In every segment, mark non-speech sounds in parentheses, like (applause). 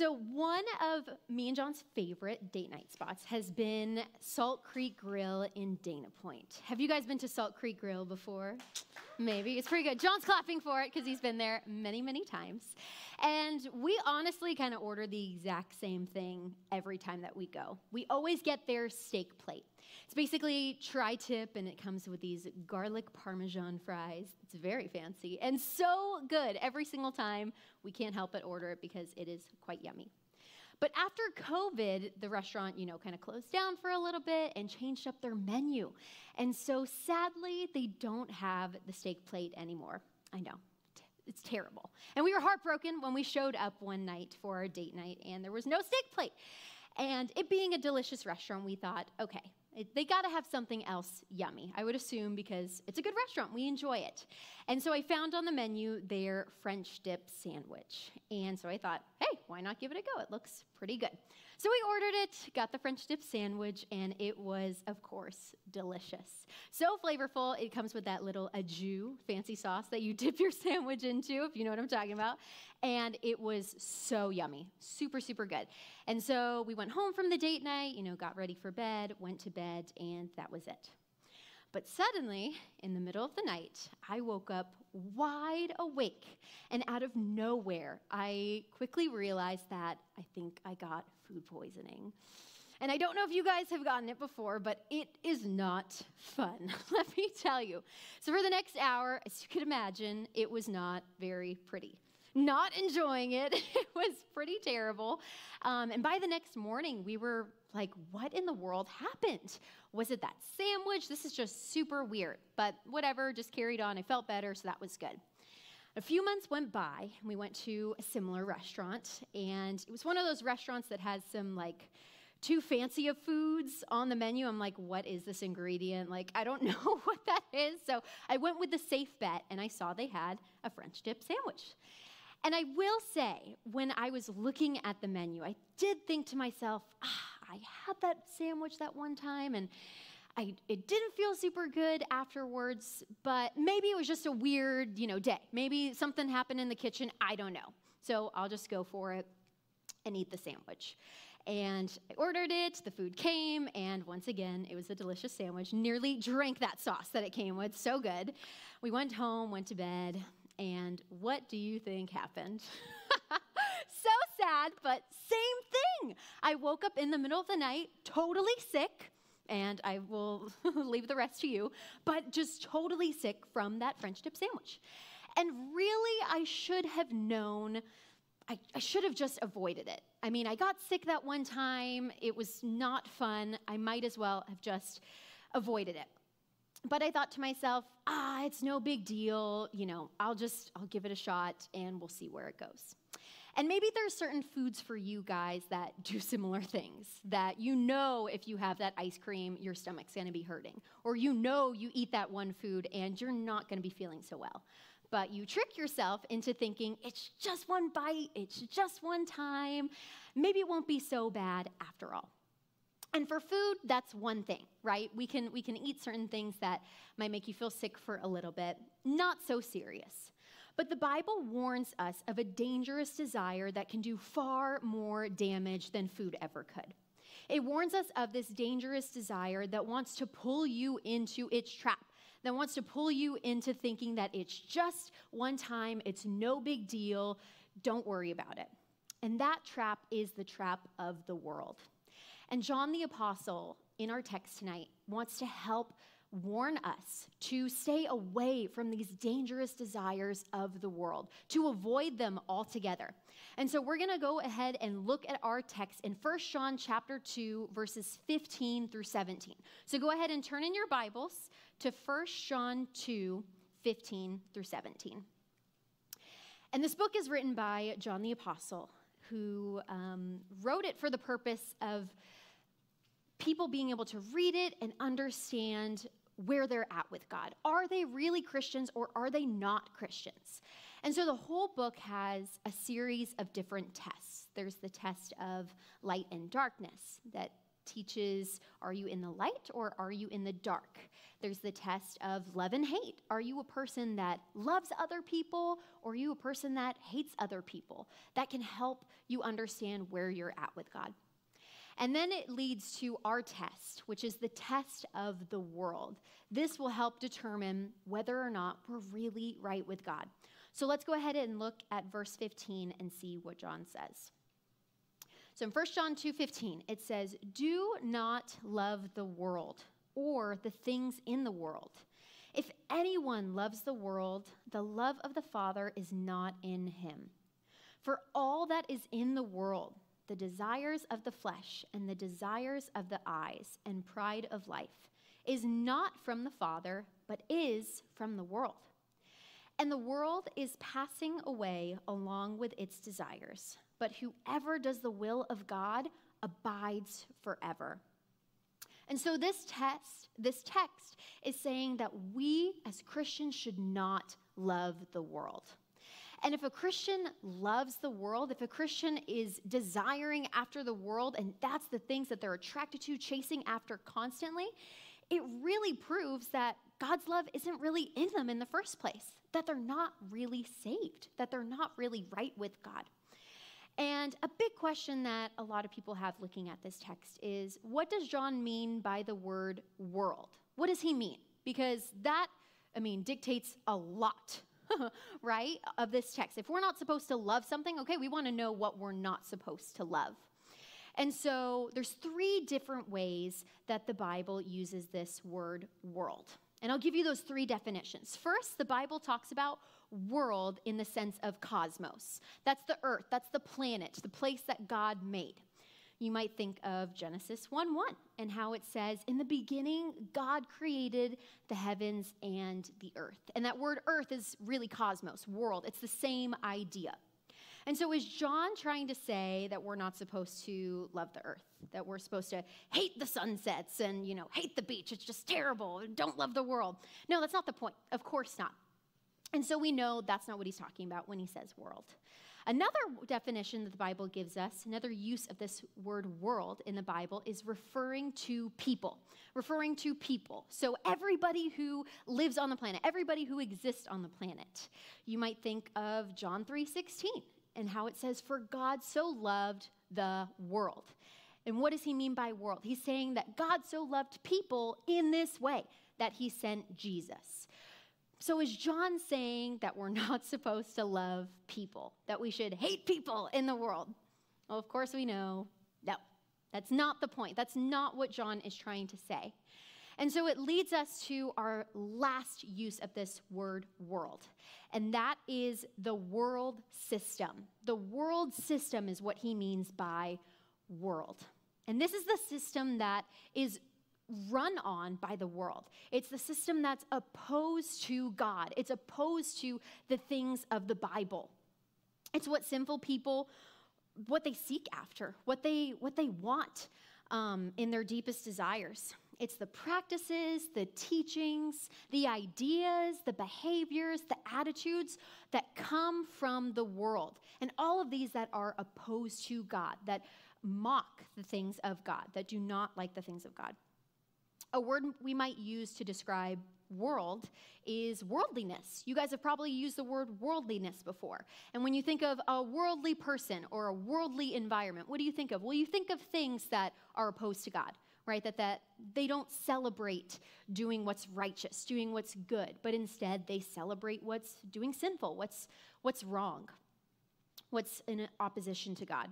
So, one of me and John's favorite date night spots has been Salt Creek Grill in Dana Point. Have you guys been to Salt Creek Grill before? Maybe. It's pretty good. John's clapping for it because he's been there many, many times. And we honestly kind of order the exact same thing every time that we go. We always get their steak plate. It's basically tri tip and it comes with these garlic parmesan fries. It's very fancy and so good every single time. We can't help but order it because it is quite yummy. But after COVID, the restaurant, you know, kind of closed down for a little bit and changed up their menu. And so sadly, they don't have the steak plate anymore. I know. It's terrible. And we were heartbroken when we showed up one night for our date night and there was no steak plate. And it being a delicious restaurant, we thought, okay, it, they got to have something else yummy, I would assume, because it's a good restaurant. We enjoy it. And so I found on the menu their French dip sandwich. And so I thought, hey, why not give it a go? It looks pretty good. So we ordered it, got the French dip sandwich, and it was, of course, delicious. So flavorful, it comes with that little jus fancy sauce that you (laughs) dip your sandwich into, if you know what I'm talking about. And it was so yummy, super, super good. And so we went home from the date night, you know, got ready for bed, went to bed, and that was it. But suddenly, in the middle of the night, I woke up wide awake. And out of nowhere, I quickly realized that I think I got food poisoning. And I don't know if you guys have gotten it before, but it is not fun, (laughs) let me tell you. So, for the next hour, as you can imagine, it was not very pretty not enjoying it. (laughs) It was pretty terrible. Um, and by the next morning, we were like, what in the world happened? Was it that sandwich? This is just super weird. But whatever, just carried on. I felt better, so that was good. A few months went by, and we went to a similar restaurant. And it was one of those restaurants that has some like, too fancy of foods on the menu. I'm like, what is this ingredient? Like, I don't (laughs) know what that is. So I went with the safe bet and I saw they had a French dip sandwich. And I will say, when I was looking at the menu, I did think to myself, ah, I had that sandwich that one time and I, it didn't feel super good afterwards, but maybe it was just a weird, you know, day. Maybe something happened in the kitchen. I don't know. So I'll just go for it and eat the sandwich. And I ordered it, the food came, and once again, it was a delicious sandwich. Nearly drank that sauce that it came with, so good. We went home, went to bed, and what do you think happened? (laughs) sad, but same thing. I woke up in the middle of the night, totally sick, and I will (laughs) leave the rest to you, but just totally sick from that French dip sandwich. And really, I should have known, I, I, should have just avoided it. I mean, I got sick that one time, it was not fun. I might as well have just avoided it but I thought to myself, ah, it's no big deal. You know, I'll just, I'll give it a shot and we'll see where it goes. And maybe there's certain foods for you guys that (laughs) do similar things that you know if you have that ice cream, your stomach's gonna be hurting. Or you know you eat that one food and you're not gonna be feeling so well. But you trick yourself into thinking it's just one bite, it's just one time. Maybe it won't be so bad after all. And for food, that's one thing, right? We can, we can eat certain things that might make you feel sick for a little bit, not so serious. But the Bible warns us of a dangerous desire that can do far more damage than food ever could. It warns us of this dangerous desire that wants to pull you into its trap, that wants to pull you into thinking that it's just one time, it's no big deal, don't worry about it. And that trap is the trap of the world. And John the Apostle, in our text tonight, wants to help warn us to stay away from these dangerous desires of the world, to avoid them altogether. And so we're going to go ahead and look at our text in 1 John chapter 2 verses 15 through 17. So go ahead and turn in your Bibles to 1 John 2 15 through 17. And this book is written by John the Apostle, who um, wrote it for the purpose of people being able to read it and understand where they're at with God. Are they really Christians or are they not Christians? And so the whole book has a series of different tests. There's the test of light and darkness that teaches are you in the light or are you in the dark? There's the test of love and hate. Are you a person that loves other people or are you a person that hates other people? That can help you understand where you're at with God. And then it leads to our test, which is the test of the world. This will help determine whether or not we're really right with God. So let's go ahead and look at verse 15 and see what John says. So in 1 John 2:15 it says, "Do not love the world or the things in the world. If anyone loves the world, the love of the Father is not in him. For all that is in the world, the desires of the flesh and the desires of the eyes and pride of life is not from the Father, but is from the world. And the world is passing away along with its desires, but whoever does the will of God abides forever. And so this text, this text is saying that we as Christians should not love the world. And if a Christian loves the world, if a Christian is desiring after the world, and that's the things that they're attracted to, chasing after constantly, it really proves that God's love isn't really in them in the first place, that they're not really saved, that they're not really right with God. And a big question that a lot of people have looking at this text is what does John mean by the word world? What does he mean? Because that, I mean, dictates a lot (laughs) right, of this text. If we're not supposed to love something, okay, we want to know what we're not supposed to love. And so there's three different ways that the Bible uses this word world. And I'll give you those three definitions. First, the Bible talks about world in the sense of cosmos. That's the earth, that's the planet, the place that God made you might think of Genesis 1 1 and how it says, In the beginning, God created the heavens and the earth. And that word earth is really cosmos, world. It's the same idea. And so, is John trying to say that we're not supposed to love the earth? That we're supposed to hate the sunsets and, you know, hate the beach? It's just terrible. Don't love the world. No, that's not the point. Of course not. And so we know that's not what he's talking about when he says world. Another definition that the Bible gives us, another use of this word world in the Bible, is referring to people. Referring to people. So everybody who lives on the planet, everybody who exists on the planet. You might think of John 3:16 and how it says, For God so loved the world. And what does he mean by world? He's saying that God so loved people in this way that he sent Jesus. So, is John saying that we're (laughs) not supposed to love people, that we should hate people in the world? Well, of course, we know no, that's not the point. That's not what John is trying to say. And so it leads us to our last use of this word world, and that is the world system. The world system is what he means by world. And this is the system that is run on by the world. It's the system that's opposed to God, it's opposed to the things of the Bible. It's what sinful people what they seek after, what they what they want um, in their deepest desires. It's the practices, the teachings, the ideas, the behaviors, the attitudes that come from the world. And all of these that are opposed to God, that mock the things of God, that do not like the things of God. A word we might use to describe world is worldliness. You guys have probably used the word worldliness before. And when you think of a worldly person or a worldly environment, what do you think of? Well, you think of things that are opposed to God, right? That, that they don't celebrate doing what's righteous, doing what's good, but instead they celebrate what's doing sinful, what's, what's wrong, what's in opposition to God.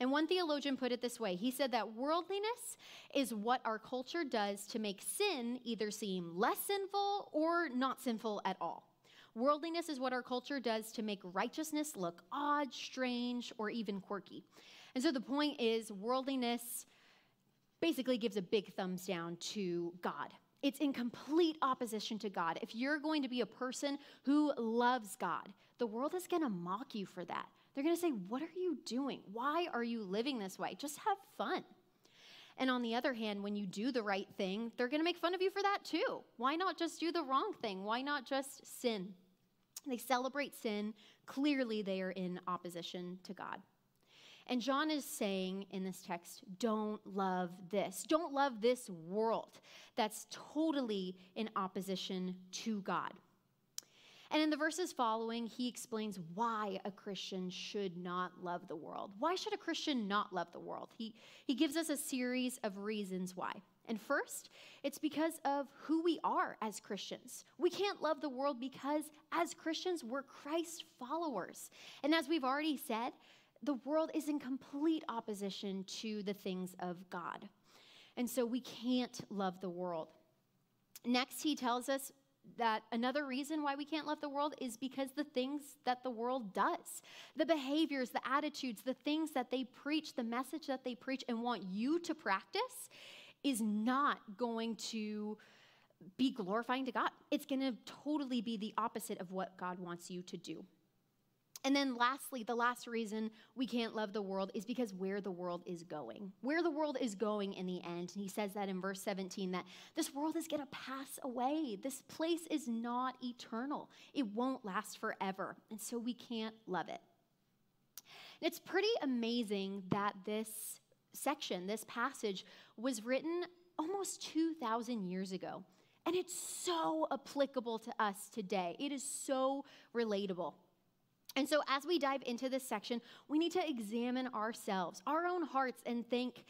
And one theologian put it this way he said that worldliness is what our culture does to make sin either seem less sinful or not sinful at all. Worldliness is what our culture does to make righteousness look odd, strange, or even quirky. And so the point is, worldliness basically gives a big thumbs down to God. It's in complete opposition to God. If you're going to be a person who loves God, the world is going to mock you for that. They're going to say, What are you doing? Why are you living this way? Just have fun. And on the other hand, when you do the right thing, they're going to make fun of you for that too. Why not just do the wrong thing? Why not just sin? They celebrate sin. Clearly, they are in opposition to God. And John is saying in this text, don't love this. Don't love this world that's totally in opposition to God. And in the verses following, he explains why a Christian should not love the world. Why should a Christian not love the world? He, he gives us a series of reasons why. And first, it's because of who we are as Christians. We can't love the world because as Christians, we're Christ followers. And as we've already said, the world is in complete opposition to the things of God. And so we can't love the world. Next, he tells us that another reason why we can't love the world is because the things that the world does, the behaviors, the attitudes, the things that they preach, the message that they preach and want you to practice is not going to be glorifying to God. It's going to totally be the opposite of what God wants you to do. And then, lastly, the last reason we can't love the world is because where the world is going. Where the world is going in the end. And he says that in verse 17 that this world is going to pass away. This place is not eternal, it won't last forever. And so we can't love it. And it's pretty amazing that this section, this passage, was written almost 2,000 years ago. And it's so applicable to us today. It is so relatable. And so, as we dive into this section, we need to examine ourselves, our own hearts, and think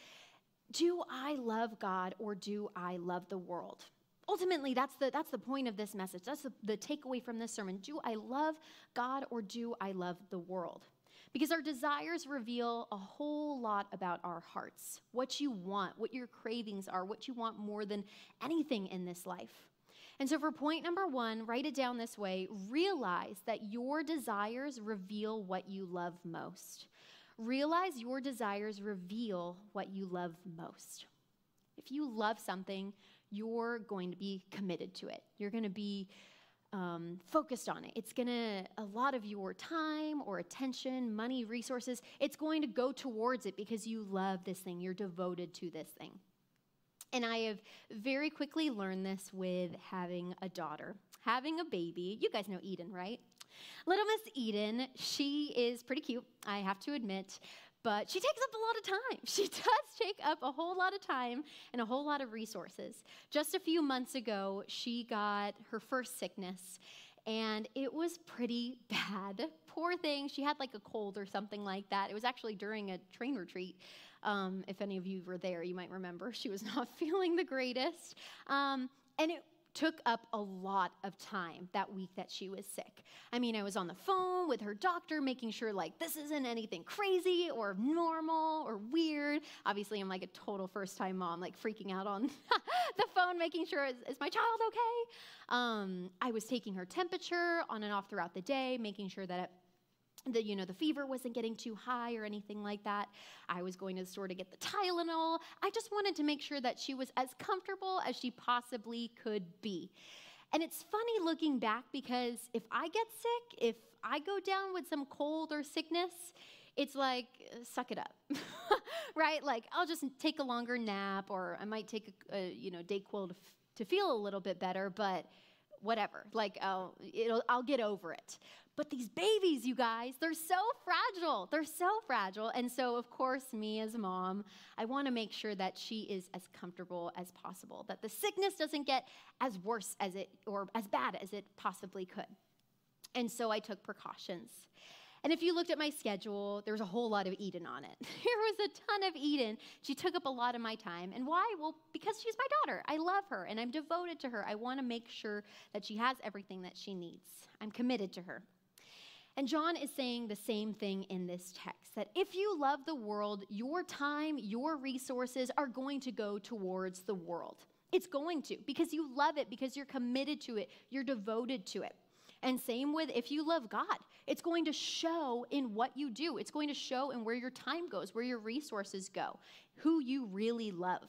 do I love God or do I love the world? Ultimately, that's the, that's the point of this message. That's the, the takeaway from this sermon. Do I love God or do I love the world? Because our desires reveal a whole lot about our hearts, what you want, what your cravings are, what you want more than anything in this life. And so, for point number one, write it down this way realize that your desires reveal what you love most. Realize your desires reveal what you love most. If you love something, you're going to be committed to it. You're going to be um, focused on it. It's going to, a lot of your time or attention, money, resources, it's going to go towards it because you love this thing. You're devoted to this thing. And I have very quickly learned this with having a daughter, having a baby. You guys know Eden, right? Little Miss Eden, she is pretty cute, I have to admit, but she takes up a lot of time. (laughs) She does take up a whole lot of time and a whole lot of resources. Just a few months ago, she got her first sickness, and it was pretty (laughs) bad. Poor thing, she had like a cold or something like that. It was actually during a train retreat. Um, if any of you were there, you might remember she was (laughs) not feeling the greatest. Um, and it took up a lot of time that week that she was sick. I mean, I was on the phone with her doctor, making sure like this isn't anything crazy or normal or weird. Obviously, I'm like a total first time mom, like freaking out on (laughs) the phone, making sure is, is my child okay? Um, I was taking her temperature on and off throughout the day, making sure that it the you know the fever wasn't getting too high or anything like that. I was going to the store to get the tylenol. I just wanted to make sure that she was as comfortable as she possibly could be. And it's funny looking back because if i get sick if i go down with some cold or sickness it's like suck it up (laughs) right? Like i'll just take a longer nap or i might take a, a you know dayquil to, f- to feel a little bit better but whatever. Like I'll, it'll, I'll get over it but these babies, you guys, they're so fragile. They're so fragile. And so, of course, me as a mom, I want to make sure that she is as comfortable as possible, that the sickness doesn't get as worse as it or as bad as it possibly could. And so I took precautions. And if you looked at my schedule, there was a whole lot of Eden on it. (laughs) There was a ton of Eden. She took up a lot of my time. And why? Well, because she's my daughter. I love her and I'm devoted to her. I want to make sure that she has everything that she needs. I'm committed to her. And John is saying the same thing in this text that if you love the world, your time, your resources are going to go towards the world. It's going to because you love it, because you're committed to it, you're devoted to it. And same with if you love God, it's going to show in what you do. It's going to show in where your time goes, where your resources go, who you really love.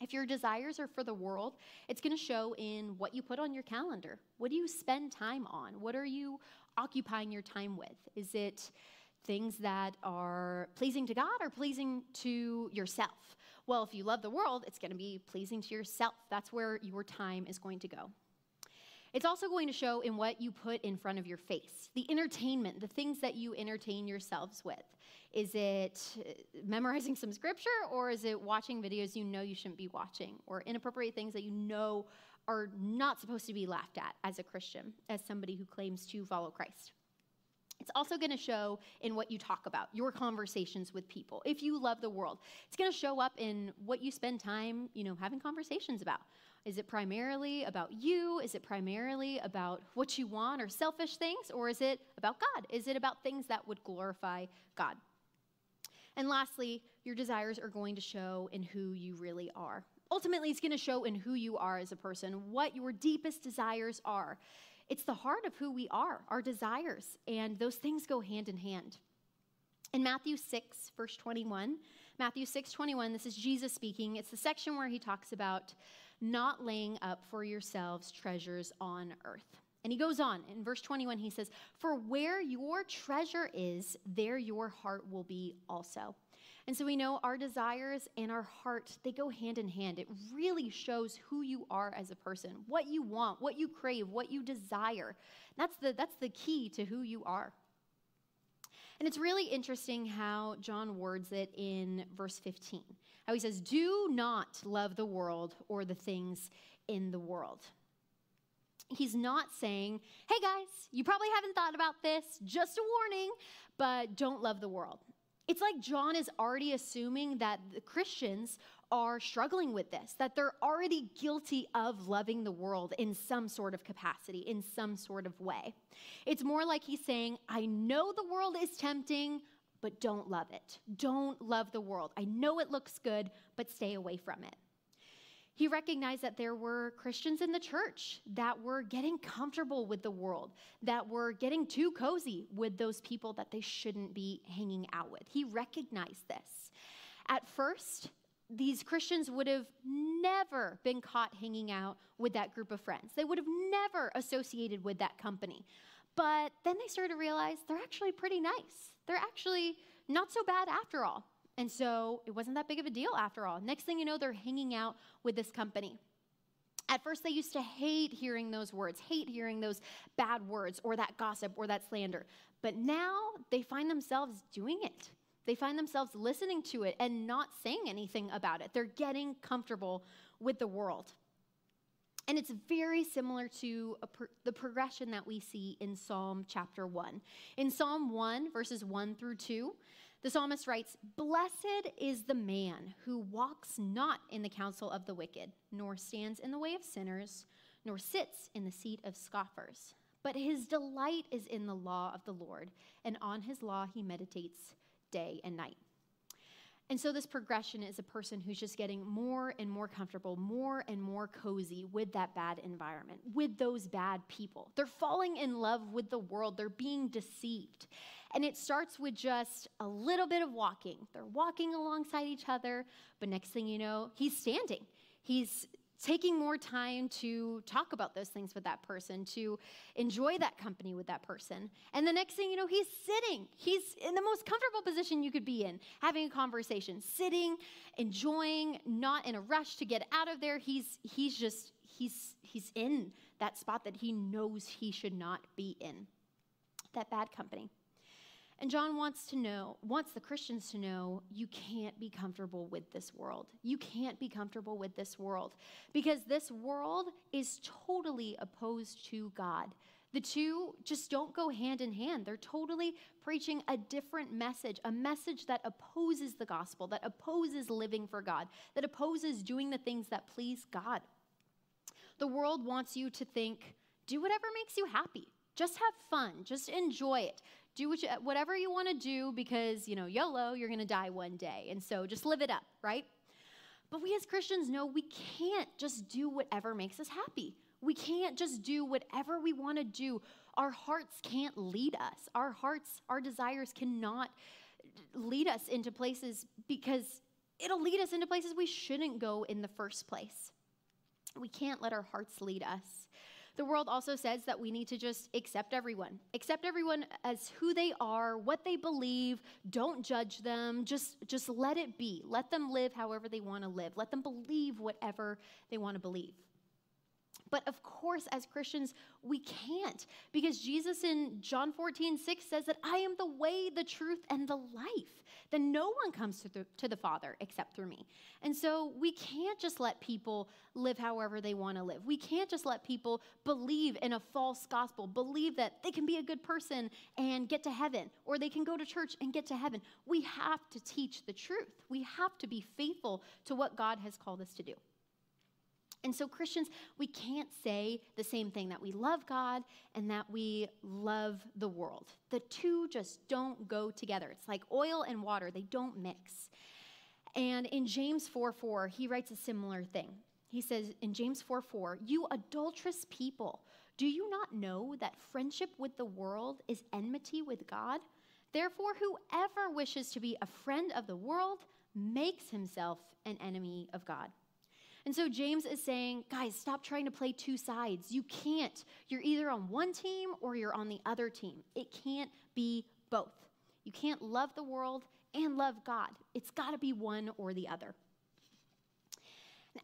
If your desires are for the world, it's going to show in what you put on your calendar. What do you spend time on? What are you occupying your time with? Is it things that are pleasing to God or pleasing to yourself? Well, if you love the world, it's going to be pleasing to yourself. That's where your time is going to go. It's also going to show in what you put in front of your face, the entertainment, the things that you entertain yourselves with. Is it uh, memorizing some scripture, or is it watching videos you know you shouldn't be watching, or inappropriate things that you know are not supposed to be laughed at as a Christian, as somebody who claims to follow Christ? It's also going to show in what you talk about, your conversations with people. If you love the world, it's going to show up in what you spend time, you know, having conversations about. Is it primarily about you? Is it primarily about what you want or selfish things? Or is it about God? Is it about things that would glorify God? And lastly, your desires are going to show in who you really are. Ultimately, it's going to show in who you are as a person, what your deepest desires are. It's the heart of who we are, our desires, and those things go hand in hand. In Matthew 6, verse 21, Matthew 6, 21, this is Jesus speaking. It's the section where he talks about not laying up for yourselves treasures on earth. And he goes on in verse 21, he says, For where your treasure is, there your heart will be also. And so we know our desires and our heart, they go hand in hand. It really shows who you are as a person, what you want, what you crave, what you desire. That's the, that's the key to who you are. And it's really interesting how John words it in verse 15. How he says, Do not love the world or the things in the world. He's not saying, Hey guys, you probably haven't thought about this, just a warning, but don't love the world. It's like John is already assuming that the Christians are struggling with this, that they're already guilty of loving the world in some sort of capacity, in some sort of way. It's more like he's saying, I know the world is tempting, but don't love it. Don't love the world. I know it looks good, but stay away from it. He recognized that there were Christians in the church that were getting comfortable with the world, that were getting too cozy with those people that they shouldn't be hanging out with. He recognized this. At first, these Christians would have never been caught hanging out with that group of friends. They would have never associated with that company. But then they started to realize they're actually pretty nice. They're actually not so bad after all. And so it wasn't that big of a deal after all. Next thing you know, they're hanging out with this company. At first, they used to hate hearing those words, hate hearing those bad words or that gossip or that slander. But now they find themselves doing it. They find themselves listening to it and not saying anything about it. They're getting comfortable with the world. And it's very similar to the progression that we see in Psalm chapter 1. In Psalm 1, verses 1 through 2, the psalmist writes, Blessed is the man who walks not in the counsel of the wicked, nor stands in the way of sinners, nor sits in the seat of scoffers. But his delight is in the law of the Lord, and on his law he meditates day and night. And so, this progression is a person who's just getting more and more comfortable, more and more cozy with that bad environment, with those bad people. They're falling in love with the world, they're being deceived. And it starts with just a little bit of walking. They're walking alongside each other, but next thing you know, he's standing. He's taking more time to talk about those things with that person, to enjoy that company with that person. And the next thing you know, he's sitting. He's in the most comfortable position you could be in, having a conversation, sitting, enjoying, not in a rush to get out of there. He's he's just he's he's in that spot that he knows he should not be in. That bad company. And John wants to know, wants the Christians to know, you can't be comfortable with this world. You can't be comfortable with this world because this world is totally opposed to God. The two just don't go hand in hand. They're totally preaching a different message, a message that opposes the gospel, that opposes living for God, that opposes doing the things that please God. The world wants you to think, do whatever makes you happy. Just have fun. Just enjoy it do what you, whatever you want to do because, you know, YOLO, you're going to die one day. And so just live it up, right? But we as Christians know we can't just do whatever makes us happy. We can't just do whatever we want to do. Our hearts can't lead us. Our hearts, our desires cannot lead us into places because it'll lead us into places we shouldn't go in the first place. We can't let our hearts lead us. The world also says that we need to just accept everyone, accept everyone as who they are, what they believe. Don't judge them. Just, just let it be. Let them live however they want to live. Let them believe whatever they want to believe. But of course, as Christians, we can't because Jesus in John 14, 6 says that I am the way, the truth, and the life. Then no one comes to the, to the Father except through me. And so we can't just let people live however they want to live. We can't just let people believe in a false gospel, believe that they can be a good person and get to heaven, or they can go to church and get to heaven. We have to teach the truth. We have to be faithful to what God has called us to do. And so, Christians, we can't say the same thing that we love God and that we love the world. The two just don't go together. It's like oil and water, they don't mix. And in James 4 4, he writes a similar thing. He says in James 4 4, You adulterous people, do you not know that friendship with the world is enmity with God? Therefore, whoever wishes to be a friend of the world makes himself an enemy of God. And so James is saying, guys, stop trying to play two sides. You can't. You're either on one team or you're on the other team. It can't be both. You can't love the world and love God. It's got to be one or the other.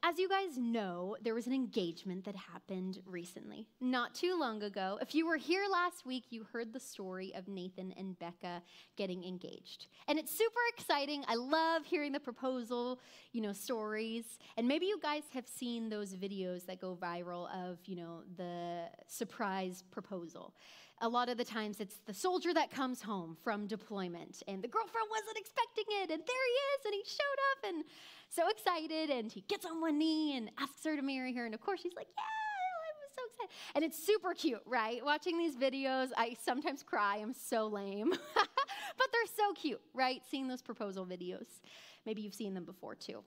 As you guys know, there was an engagement that happened recently, not too long ago. If you were here last week, you heard the story of Nathan and Becca getting engaged. And it's super exciting. I love hearing the proposal, you know, stories. And maybe you guys have seen those videos that go viral of, you know, the surprise proposal a lot of the times it's the soldier that comes home from deployment and the girlfriend wasn't expecting it and there he is and he showed up and so excited, and he gets on one knee and asks her to marry her. And of course, she's like, Yeah, oh, was so excited. And it's super cute, right? Watching these videos, I sometimes cry. I'm so lame. (laughs) but they're so cute, right? Seeing those proposal videos. Maybe you've seen them before too.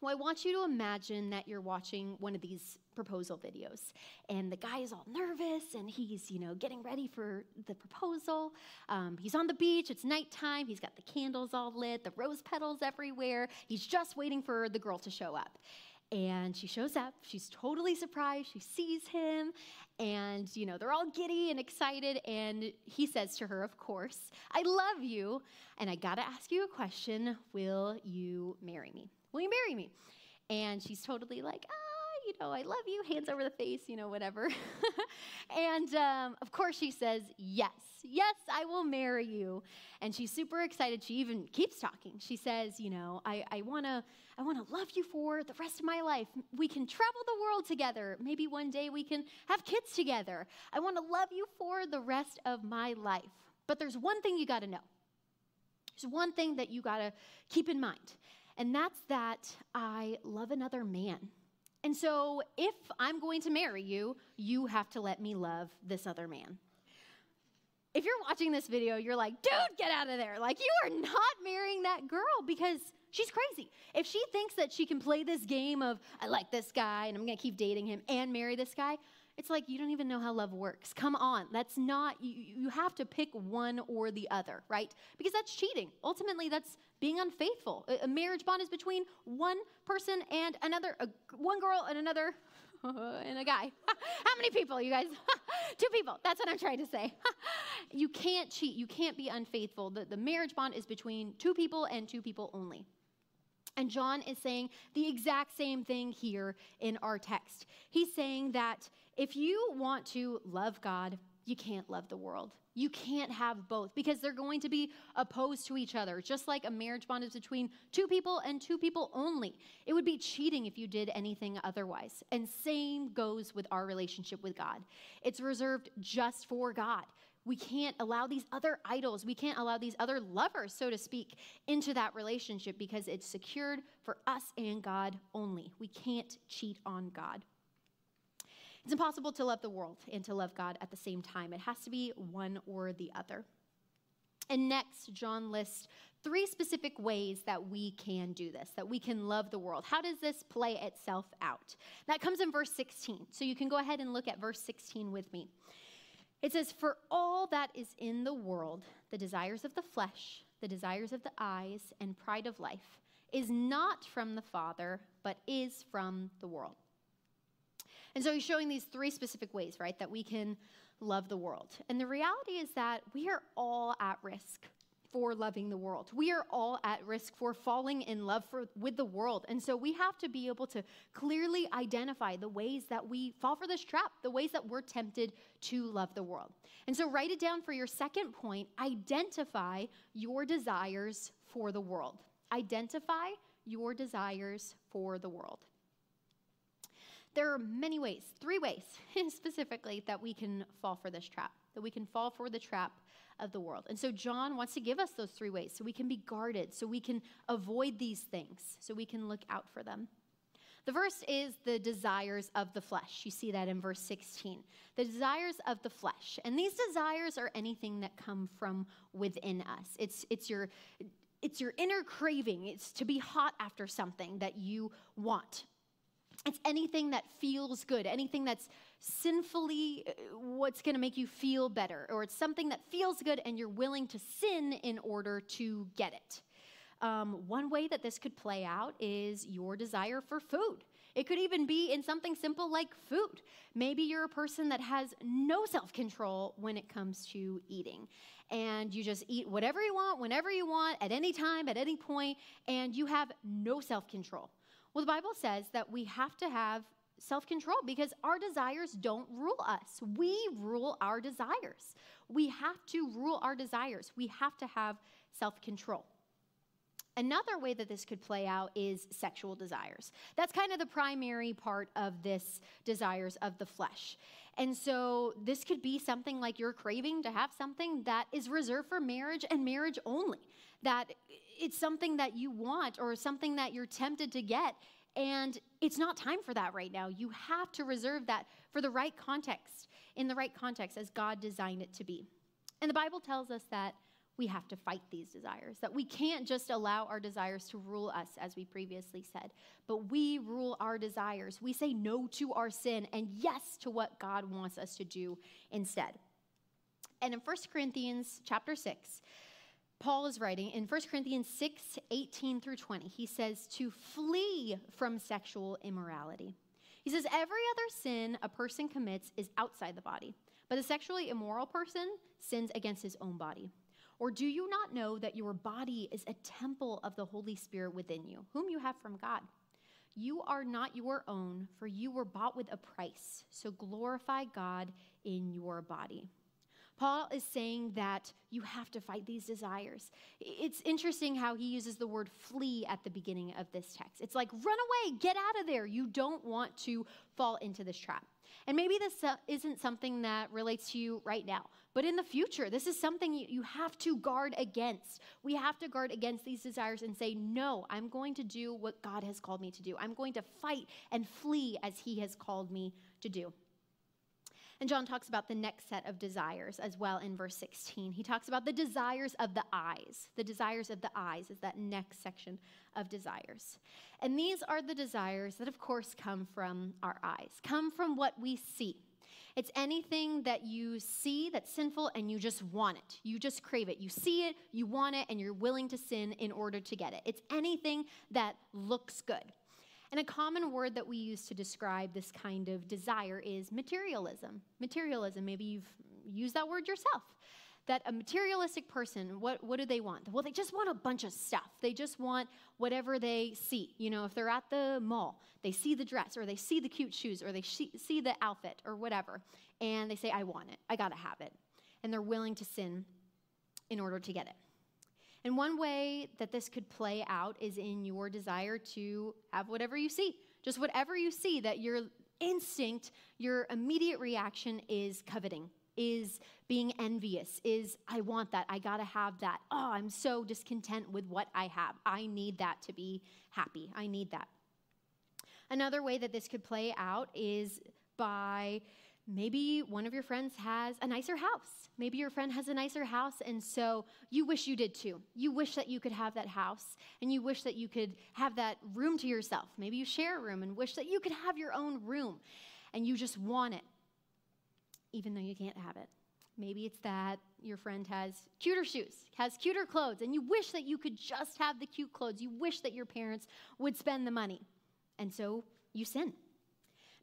Well, I want you to imagine that you're watching one of these proposal videos, and the guy is all nervous, and he's, you know, getting ready for the proposal. Um, he's on the beach. It's nighttime. He's got the candles all lit, the rose petals everywhere. He's just waiting for the girl to show up. And she shows up. She's totally surprised. She sees him, and you know they're all giddy and excited. And he says to her, "Of course, I love you, and I gotta ask you a question. Will you marry me?" Will you marry me? And she's totally like, ah, you know, I love you, hands over the face, you know, whatever. (laughs) and um, of course, she says, yes, yes, I will marry you. And she's super excited. She even keeps talking. She says, you know, I, I want to I wanna love you for the rest of my life. We can travel the world together. Maybe one day we can have kids together. I want to love you for the rest of my life. But there's one thing you got to know. There's one thing that you got to keep in mind and that's that I love another man. And so if I'm going to marry you, you have to let me love this other man. If you're watching this video, you're like, dude, get out of there. Like, you are not marrying that girl because she's crazy. If she thinks that she can play this game of, I like this guy and I'm gonna keep dating him and marry this guy, it's like you don't even know how love works. Come on. That's not, you, you have to pick one or the other, right? Because that's cheating. Ultimately, that's being unfaithful. A, a marriage bond is between one person and another, a, one girl and another, (laughs) and a guy. (laughs) How many people, you guys? (laughs) Two people. That's what I'm trying to say. you can't cheat. You can't be unfaithful. The, the marriage bond is between two people and two people only. And John is saying the exact same thing here in our text. He's saying that if you want to love God, you can't love the world. You can't have both because they're going to be opposed to each other, just like a marriage bond is between two people and two people only. It would be cheating if you did anything otherwise. And same goes with our relationship with God. It's reserved just for God. We can't allow these other idols, we can't allow these other lovers, so to speak, into that relationship because it's secured for us and God only. We can't cheat on God. It's impossible to love the world and to love God at the same time. It has to be one or the other. And next, John lists three specific ways that we can do this, that we can love the world. How does this play itself out? That comes in verse 16. So you can go ahead and look at verse 16 with me. It says, For all that is in the world, the desires of the flesh, the desires of the eyes, and pride of life, is not from the Father, but is from the world. And so he's showing these three specific ways, right, that we can love the world. And the reality is that we are all at risk. for loving the world. We are all at risk for falling in love for, with the world. And so we have to be able to clearly identify the ways that we fall for this trap, the ways that we're tempted to love the world. And so write it down for your second point identify your desires for the world. Identify your desires for the world. There are many ways, three ways (laughs) specifically, that we can fall for this trap, that we can fall for the trap of the world. And so John wants to give us those three ways so we can be guarded, so we can avoid these things, so we can look out for them. The first is the desires of the flesh. You see that in verse 16. The desires of the flesh. And these desires are anything that come from within us. It's, it's, your, it's your inner craving. It's to be hot after something that you want. It's anything that feels good, anything that's sinfully uh, what's going to make you feel better, or it's something that feels good and you're willing to sin in order to get it. Um, one way that this could play out is your desire for food. It could even be in something simple like food. Maybe you're a person that has no self control when it comes to eating. And you just eat whatever you want, whenever you want, at any time, at any point, and you have no self control. Well, the Bible says that we have to have self control because our desires don't rule us. We rule our desires. We have to rule our desires. We have to have self control. Another way that this could play out is sexual desires. That's kind of the primary part of this desires of the flesh. And so this could be something like you're craving to have something that is reserved for marriage and marriage only. That it's something that you want or something that you're tempted to get. And it's not time for that right now. You have to reserve that for the right context, in the right context as God designed it to be. And the Bible tells us that we have to fight these desires, that we can't just allow our desires to rule us, as we previously said, but we rule our desires. We say no to our sin and yes to what God wants us to do instead. And in 1 Corinthians chapter 6, Paul is writing in 1 Corinthians 6 18 through 20. He says to flee from sexual immorality. He says, Every other sin a person commits is outside the body, but a sexually immoral person sins against his own body. Or do you not know that your body is a temple of the Holy Spirit within you, whom you have from God? You are not your own, for you were bought with a price. So glorify God in your body. Paul is saying that you have to fight these desires. It's interesting how he uses the word flee at the beginning of this text. It's like, run away, get out of there. You don't want to fall into this trap. And maybe this uh, isn't something that relates to you right now, but in the future, this is something you have to guard against. We have to guard against these desires and say, no, I'm going to do what God has called me to do. I'm going to fight and flee as He has called me to do. And John talks about the next set of desires as well in verse 16. He talks about the desires of the eyes. The desires of the eyes is that next section of desires. And these are the desires that, of course, come from our eyes, come from what we see. It's anything that you see that's sinful and you just want it. You just crave it. You see it, you want it, and you're willing to sin in order to get it. It's anything that looks good. And a common word that we use to describe this kind of desire is materialism. Materialism, maybe you've used that word yourself. That a materialistic person, what, what do they want? Well, they just want a bunch of stuff. They just want whatever they see. You know, if they're at the mall, they see the dress or they see the cute shoes or they see the outfit or whatever, and they say, I want it. I gotta have it. And they're willing to sin in order to get it. And one way that this could play out is in your desire to have whatever you see. Just whatever you see, that your instinct, your immediate reaction is coveting, is being envious, is I want that, I gotta have that. Oh, I'm so discontent with what I have. I need that to be happy. I need that. Another way that this could play out is by Maybe one of your friends has a nicer house. Maybe your friend has a nicer house, and so you wish you did too. You wish that you could have that house, and you wish that you could have that room to yourself. Maybe you share a room and wish that you could have your own room, and you just want it, even though you can't have it. Maybe it's that your friend has cuter shoes, has cuter clothes, and you wish that you could just have the cute clothes. You wish that your parents would spend the money, and so you sin.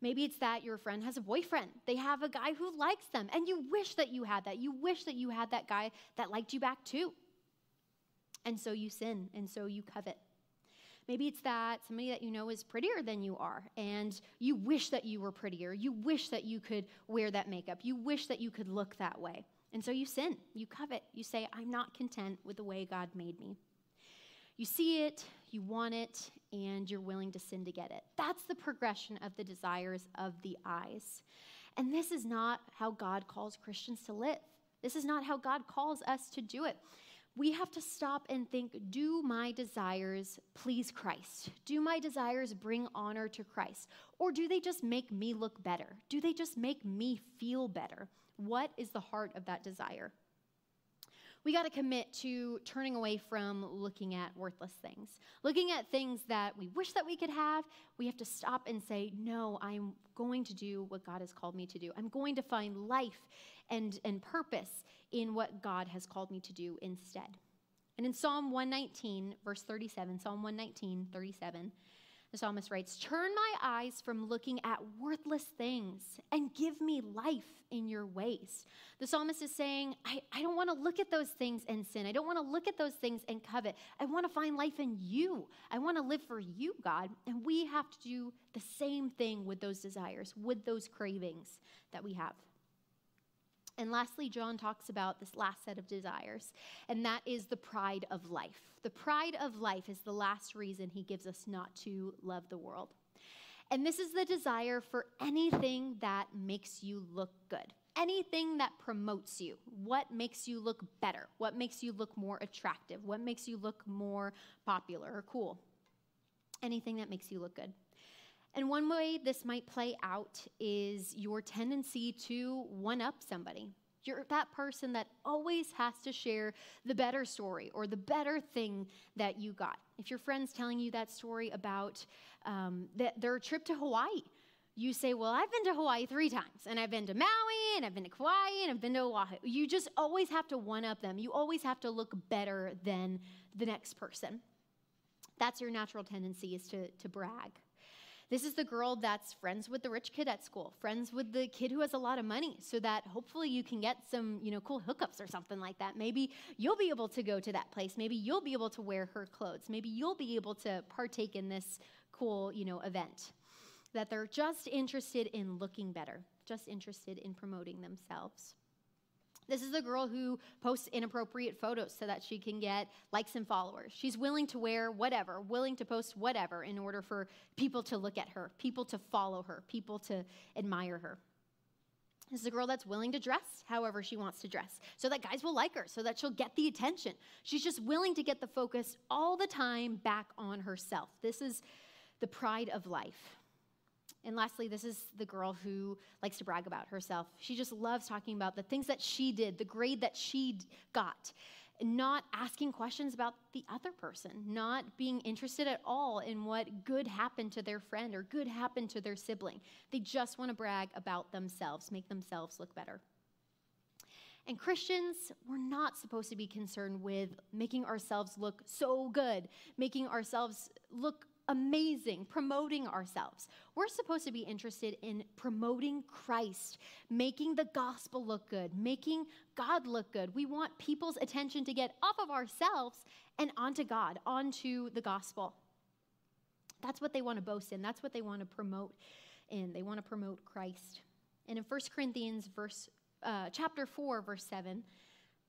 Maybe it's that your friend has a boyfriend. They have a guy who likes them, and you wish that you had that. You wish that you had that guy that liked you back too. And so you sin, and so you covet. Maybe it's that somebody that you know is prettier than you are, and you wish that you were prettier. You wish that you could wear that makeup. You wish that you could look that way. And so you sin, you covet. You say, I'm not content with the way God made me. You see it, you want it, and you're willing to sin to get it. That's the progression of the desires of the eyes. And this is not how God calls Christians to live. This is not how God calls us to do it. We have to stop and think do my desires please Christ? Do my desires bring honor to Christ? Or do they just make me look better? Do they just make me feel better? What is the heart of that desire? We got to commit to turning away from looking at worthless things. Looking at things that we wish that we could have, we have to stop and say, No, I'm going to do what God has called me to do. I'm going to find life and, and purpose in what God has called me to do instead. And in Psalm 119, verse 37, Psalm 119, 37, the psalmist writes, Turn my eyes from looking at worthless things and give me life in your ways. The psalmist is saying, I, I don't want to look at those things and sin. I don't want to look at those things and covet. I want to find life in you. I want to live for you, God. And we have to do the same thing with those desires, with those cravings that we have. And lastly, John talks about this last set of desires, and that is the pride of life. The pride of life is the last reason he gives us not to love the world. And this is the desire for anything that makes you look good, anything that promotes you. What makes you look better? What makes you look more attractive? What makes you look more popular or cool? Anything that makes you look good. And one way this might play out is your tendency to one up somebody. You're that person that always has to share the better story or the better thing that you got. If your friend's telling you that story about um, the, their trip to Hawaii, you say, Well, I've been to Hawaii three times, and I've been to Maui, and I've been to Kauai, and I've been to Oahu. You just always have to one up them. You always have to look better than the next person. That's your natural tendency is to, to brag. This is the girl that's friends with the rich kid at school, friends with the kid who has a lot of money, so that hopefully you can get some, you know, cool hookups or something like that. Maybe you'll be able to go to that place. Maybe you'll be able to wear her clothes. Maybe you'll be able to partake in this cool, you know, event. That they're just interested in looking better, just interested in promoting themselves. This is the girl who posts inappropriate photos so that she can get likes and followers. She's willing to wear whatever, willing to post whatever in order for people to look at her, people to follow her, people to admire her. This is a girl that's willing to dress however she wants to dress so that guys will like her, so that she'll get the attention. She's just willing to get the focus all the time back on herself. This is the pride of life. And lastly, this is the girl who likes to brag about herself. She just loves talking about the things that she did, the grade that she got, not asking questions about the other person, not being interested at all in what good happened to their friend or good happened to their sibling. They just want to brag about themselves, make themselves look better. And Christians, we're not supposed to be concerned with making ourselves look so good, making ourselves look amazing, promoting ourselves. We're supposed to be interested in promoting Christ, making the gospel look good, making God look good. We want people's attention to get off of ourselves and onto God, onto the gospel. That's what they want to boast in. That's what they want to promote in. They want to promote Christ. And in 1 Corinthians verse uh, chapter 4 verse 7,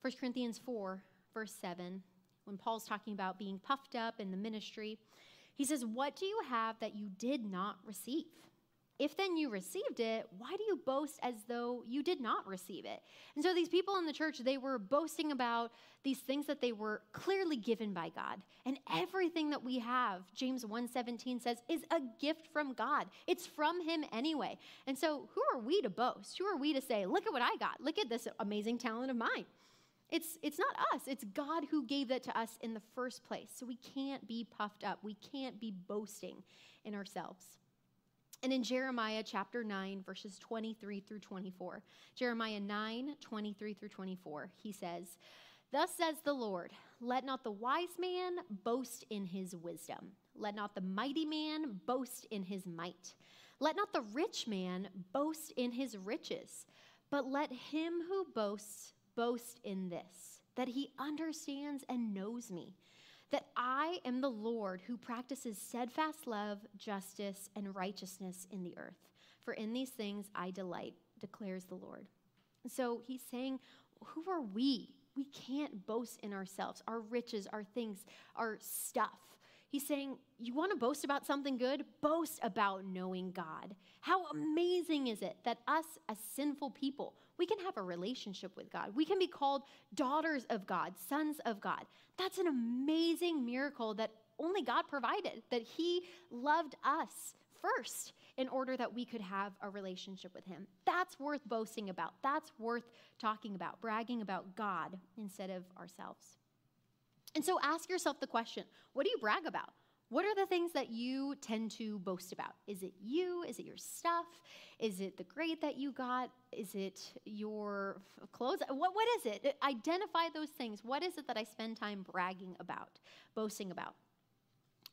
1 Corinthians 4 verse 7, when Paul's talking about being puffed up in the ministry, he says, What do you have that you did not receive? If then you received it, why do you boast as though you did not receive it? And so these people in the church, they were boasting about these things that they were clearly given by God. And everything that we have, James 1:17 says, is a gift from God. It's from him anyway. And so who are we to boast? Who are we to say, look at what I got? Look at this amazing talent of mine. It's, it's not us, it's God who gave that to us in the first place. So we can't be puffed up, we can't be boasting in ourselves. And in Jeremiah chapter 9, verses 23 through 24, Jeremiah 9, 23 through 24, he says, Thus says the Lord, let not the wise man boast in his wisdom, let not the mighty man boast in his might, let not the rich man boast in his riches, but let him who boasts boast in this that he understands and knows me, that I am the Lord who practices steadfast love, justice, and righteousness in the earth. For in these things I delight, declares the Lord. So he's saying, Who are we? We can't boast in ourselves, our riches, our things, our stuff. He's saying, You want to boast about something good? Boast about knowing God. How amazing is it that us, as sinful people, we can have a relationship with God? We can be called daughters of God, sons of God. That's an amazing miracle that only God provided, that He loved us first in order that we could have a relationship with Him. That's worth boasting about. That's worth talking about, bragging about God instead of ourselves. And so ask yourself the question what do you brag about? What are the things that you tend to boast about? Is it you? Is it your stuff? Is it the grade that you got? Is it your clothes? What, what is it? Identify those things. What is it that I spend time bragging about, boasting about?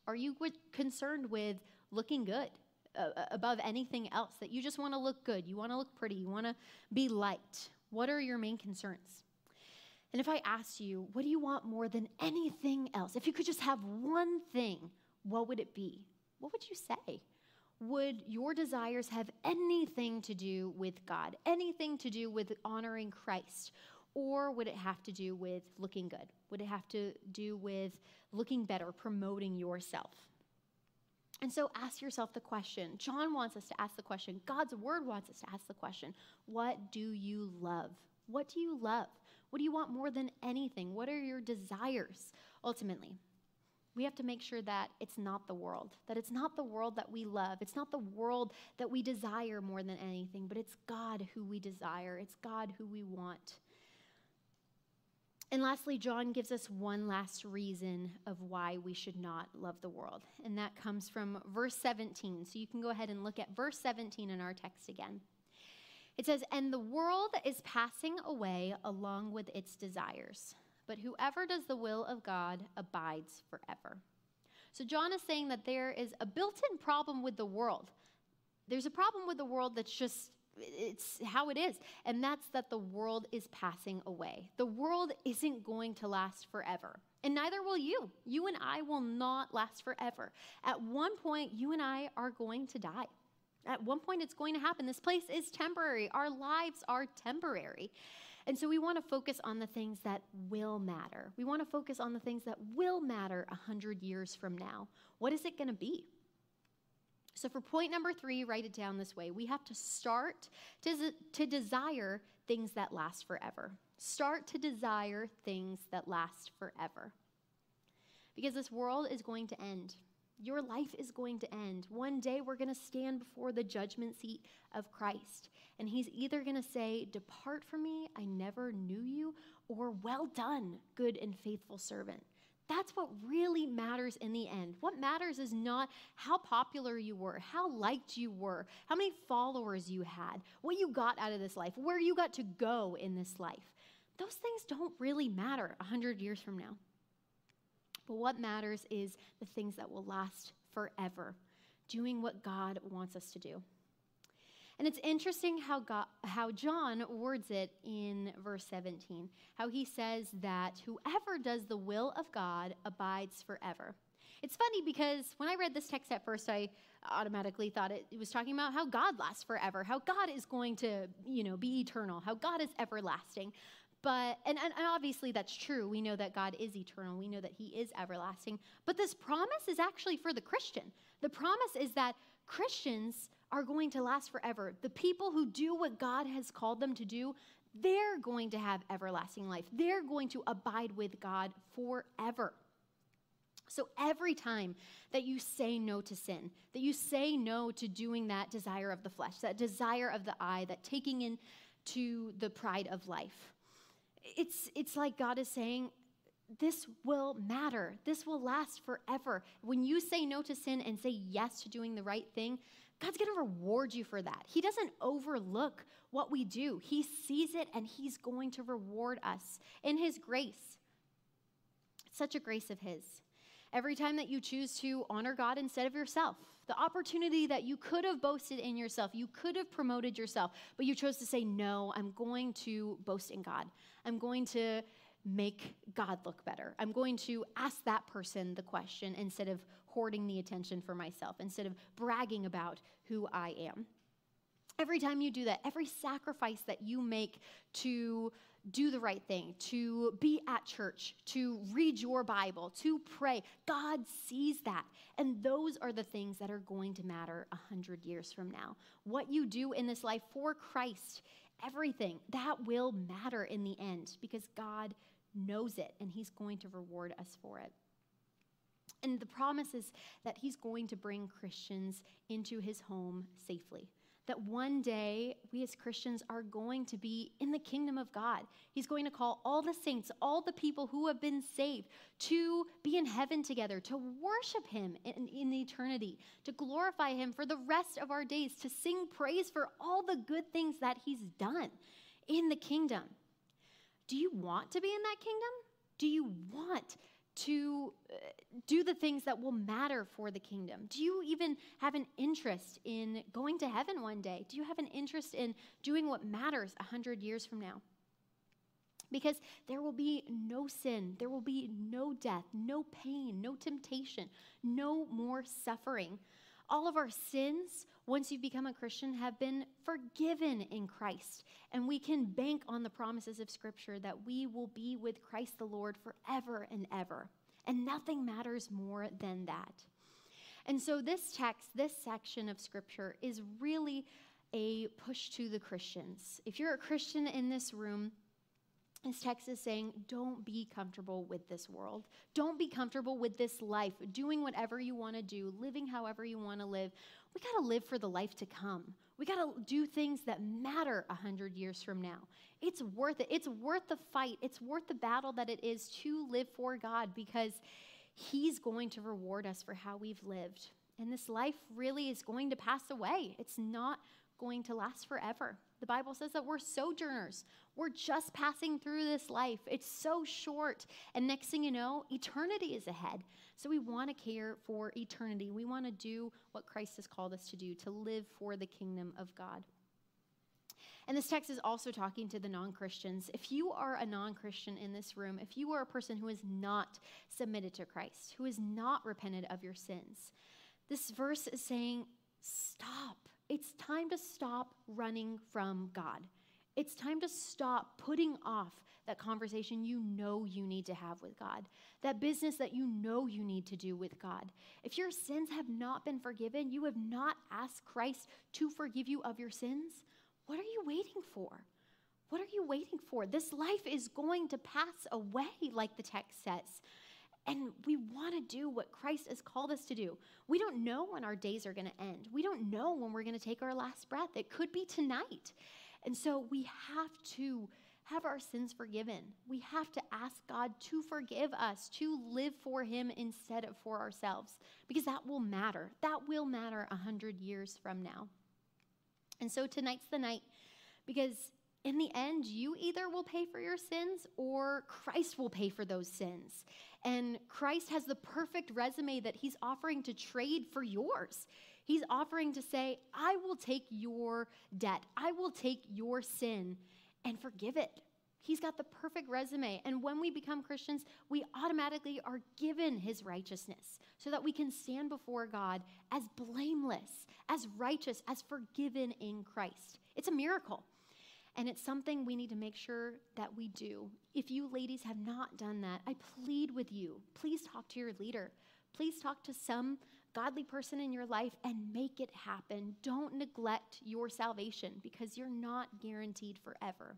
Are you concerned with looking good uh, uh, above anything else? That you just want to look good, you want to look pretty, you want to be liked? What are your main concerns? And if I asked you, what do you want more than anything else? If you could just have one thing, what would it be? What would you say? Would your desires have anything to do with God, anything to do with honoring Christ? Or would it have to do with looking good? Would it have to do with looking better, promoting yourself? And so ask yourself the question. John wants us to ask the question. God's word wants us to ask the question What do you love? What do you love? What do you want more than anything? What are your desires ultimately? We have to make sure that it's not the world, that it's not the world that we love. It's not the world that we desire more than anything, but it's God who we desire. It's God who we want. And lastly, John gives us one last reason of why we should not love the world, and that comes from verse 17. So you can go ahead and look at verse 17 in our text again. It says, And the world is passing away along with its desires, but whoever does the will of God abides forever. So John is saying that there is a built in problem with the world. There's a problem with the world that's just it's how it is. And that's that the world is passing away. The world isn't going to last forever. And neither will you. You and I will not last forever. At one point, you and I are going to die. At one point, it's going to happen. This place is temporary. Our lives are temporary. And so we want to focus on the things that will matter. We want to focus on the things that will matter 100 years from now. What is it going to be? So, for point number three, write it down this way. We have to start to, to desire things that last forever. Start to desire things that last forever. Because this world is going to end. Your life is going to end. One day we're going to stand before the judgment seat of Christ. And he's either going to say, Depart from me, I never knew you, or Well done, good and faithful servant. That's what really matters in the end. What matters is not how popular you were, how liked you were, how many followers you had, what you got out of this life, where you got to go in this life. Those things don't really matter 100 years from now. But what matters is the things that will last forever, doing what God wants us to do. And it's interesting how, God, how John words it in verse 17, how he says that whoever does the will of God abides forever. It's funny because when I read this text at first, I automatically thought it, it was talking about how God lasts forever, how God is going to, you know, be eternal, how God is everlasting. But, and, and obviously that's true. We know that God is eternal. We know that He is everlasting. But this promise is actually for the Christian. The promise is that Christians are going to last forever. The people who do what God has called them to do, they're going to have everlasting life. They're going to abide with God forever. So every time that you say no to sin, that you say no to doing that desire of the flesh, that desire of the eye, that taking in to the pride of life, it's, it's like God is saying, this will matter. This will last forever. When you say no to sin and say yes to doing the right thing, God's going to reward you for that. He doesn't overlook what we do, He sees it and He's going to reward us in His grace. Such a grace of His. Every time that you choose to honor God instead of yourself, the opportunity that you could have boasted in yourself, you could have promoted yourself, but you chose to say, No, I'm going to boast in God. I'm going to make God look better. I'm going to ask that person the question instead of hoarding the attention for myself, instead of bragging about who I am. Every time you do that, every sacrifice that you make to do the right thing, to be at church, to read your Bible, to pray, God sees that. And those are the things that are going to matter a hundred years from now. What you do in this life for Christ, everything, that will matter in the end because God knows it and He's going to reward us for it. And the promise is that He's going to bring Christians into His home safely that one day we as Christians are going to be in the kingdom of God. He's going to call all the saints, all the people who have been saved, to be in heaven together, to worship Him in, in eternity, to glorify Him for the rest of our days, to sing praise for all the good things that He's done in the kingdom. Do you want to be in that kingdom? Do you want to uh, do the things that will matter for the kingdom? Do you even have an interest in going to heaven one day? Do you have an interest in doing what matters a hundred years from now? Because there will be no sin, there will be no death, no pain, no temptation, no more suffering. All of our sins, once you've become a Christian, have been forgiven in Christ. And we can bank on the promises of Scripture that we will be with Christ the Lord forever and ever. And nothing matters more than that. And so, this text, this section of Scripture, is really a push to the Christians. If you're a Christian in this room, this text is saying, don't be comfortable with this world. Don't be comfortable with this life, doing whatever you want to do, living however you want to live. We got to live for the life to come. We got to do things that matter a hundred years from now. It's worth it. It's worth the fight. It's worth the battle that it is to live for God because He's going to reward us for how we've lived. And this life really is going to pass away. It's not going to last forever. The Bible says that we're sojourners. We're just passing through this life. It's so short. And next thing you know, eternity is ahead. So we want to care for eternity. We want to do what Christ has called us to do, to live for the kingdom of God. And this text is also talking to the non Christians. If you are a non Christian in this room, if you are a person who is not submitted to Christ, who is not repented of your sins, this verse is saying, stop it's time to stop running from God. It's time to stop putting off that conversation you know you need to have with God, that business that you know you need to do with God. If your sins have not been forgiven, you have not asked Christ to forgive you of your sins, what are you waiting for? What are you waiting for? This life is going to pass away, like the text says. And we want to do what Christ has called us to do. We don't know when our days are going to end. We don't know when we're going to take our last breath. It could be tonight. And so we have to have our sins forgiven. We have to ask God to forgive us, to live for Him instead of for ourselves, because that will matter. That will matter a hundred years from now. And so tonight's the night because in the end, you either will pay for your sins or Christ will pay for those sins. And Christ has the perfect resume that he's offering to trade for yours. He's offering to say, I will take your debt, I will take your sin and forgive it. He's got the perfect resume. And when we become Christians, we automatically are given his righteousness so that we can stand before God as blameless, as righteous, as forgiven in Christ. It's a miracle. And it's something we need to make sure that we do. If you ladies have not done that, I plead with you. Please talk to your leader. Please talk to some godly person in your life and make it happen. Don't neglect your salvation because you're not guaranteed forever.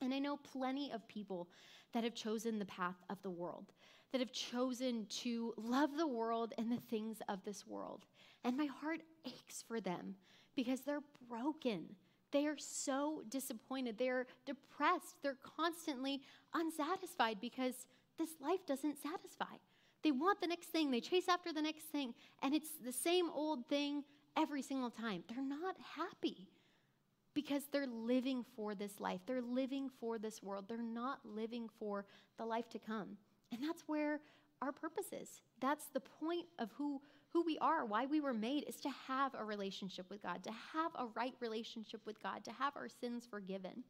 And I know plenty of people that have chosen the path of the world, that have chosen to love the world and the things of this world. And my heart aches for them because they're broken. They are so disappointed. They're depressed. They're constantly unsatisfied because this life doesn't satisfy. They want the next thing, they chase after the next thing, and it's the same old thing every single time. They're not happy because they're living for this life. They're living for this world. They're not living for the life to come. And that's where our purpose is. That's the point of who who we are, why we were made, is to have a relationship with God, to have a right relationship with God, to have our sins forgiven.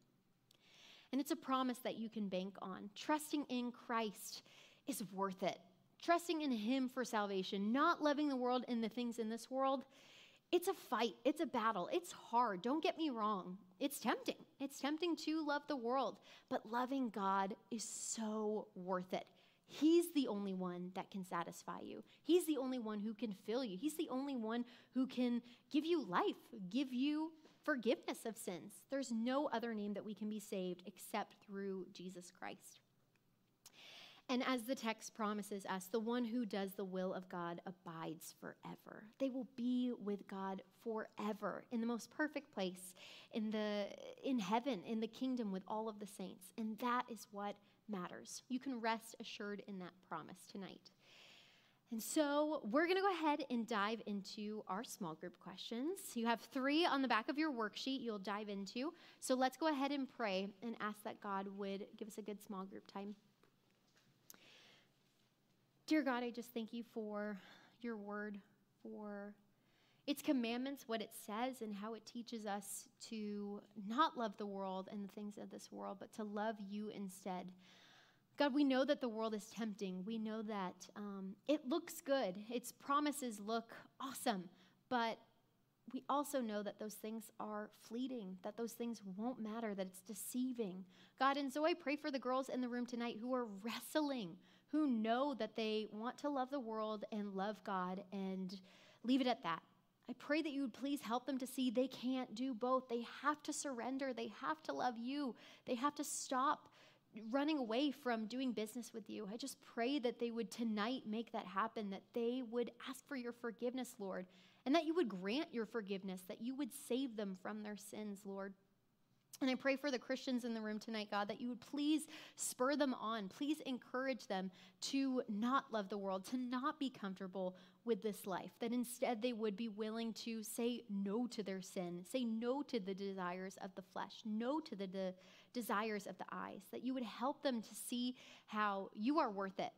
And it's a promise that you can bank on. Trusting in Christ is worth it. Trusting in Him for salvation, not loving the world and the things in this world, it's a fight, it's a battle, it's hard. Don't get me wrong. It's tempting. It's tempting to love the world, but loving God is so worth it. He's the only one that can satisfy you. He's the only one who can fill you. He's the only one who can give you life, give you forgiveness of sins. There's no other name that we can be saved except through Jesus Christ. And as the text promises us, the one who does the will of God abides forever. They will be with God forever in the most perfect place in the in heaven, in the kingdom with all of the saints. And that is what matters. You can rest assured in that promise tonight. And so we're going to go ahead and dive into our small group questions. You have three on the back of your worksheet you'll dive into. So let's go ahead and pray and ask that God would give us a good small group time. Dear God, I just thank you for your word, for its commandments, what it says, and how it teaches us to not love the world and the things of this world, but to love you instead. God, we know that the world is tempting. We know that um, it looks good, its promises look awesome, but we also know that those things are fleeting, that those things won't matter, that it's deceiving. God, and so I pray for the girls in the room tonight who are wrestling who know that they want to love the world and love God and leave it at that. I pray that you would please help them to see they can't do both. They have to surrender, they have to love you, they have to stop running away from doing business with you. I just pray that they would tonight make that happen, that they would ask for your forgiveness, Lord, and that you would grant your forgiveness, that you would save them from their sins, Lord. And I pray for the Christians in the room tonight, God, that you would please spur them on. Please encourage them to not love the world, to not be comfortable with this life, that instead they would be willing to say no to their sin, say no to the desires of the flesh, no to the de- desires of the eyes, that you would help them to see how you are worth it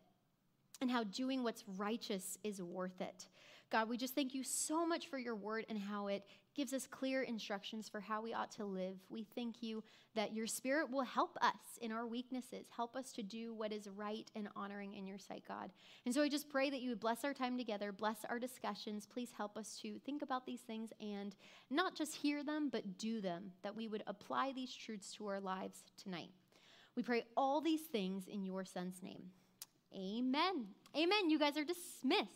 and how doing what's righteous is worth it. God, we just thank you so much for your word and how it gives us clear instructions for how we ought to live. We thank you that your spirit will help us in our weaknesses, help us to do what is right and honoring in your sight, God. And so I just pray that you would bless our time together, bless our discussions. Please help us to think about these things and not just hear them, but do them, that we would apply these truths to our lives tonight. We pray all these things in your son's name. Amen. Amen. You guys are dismissed.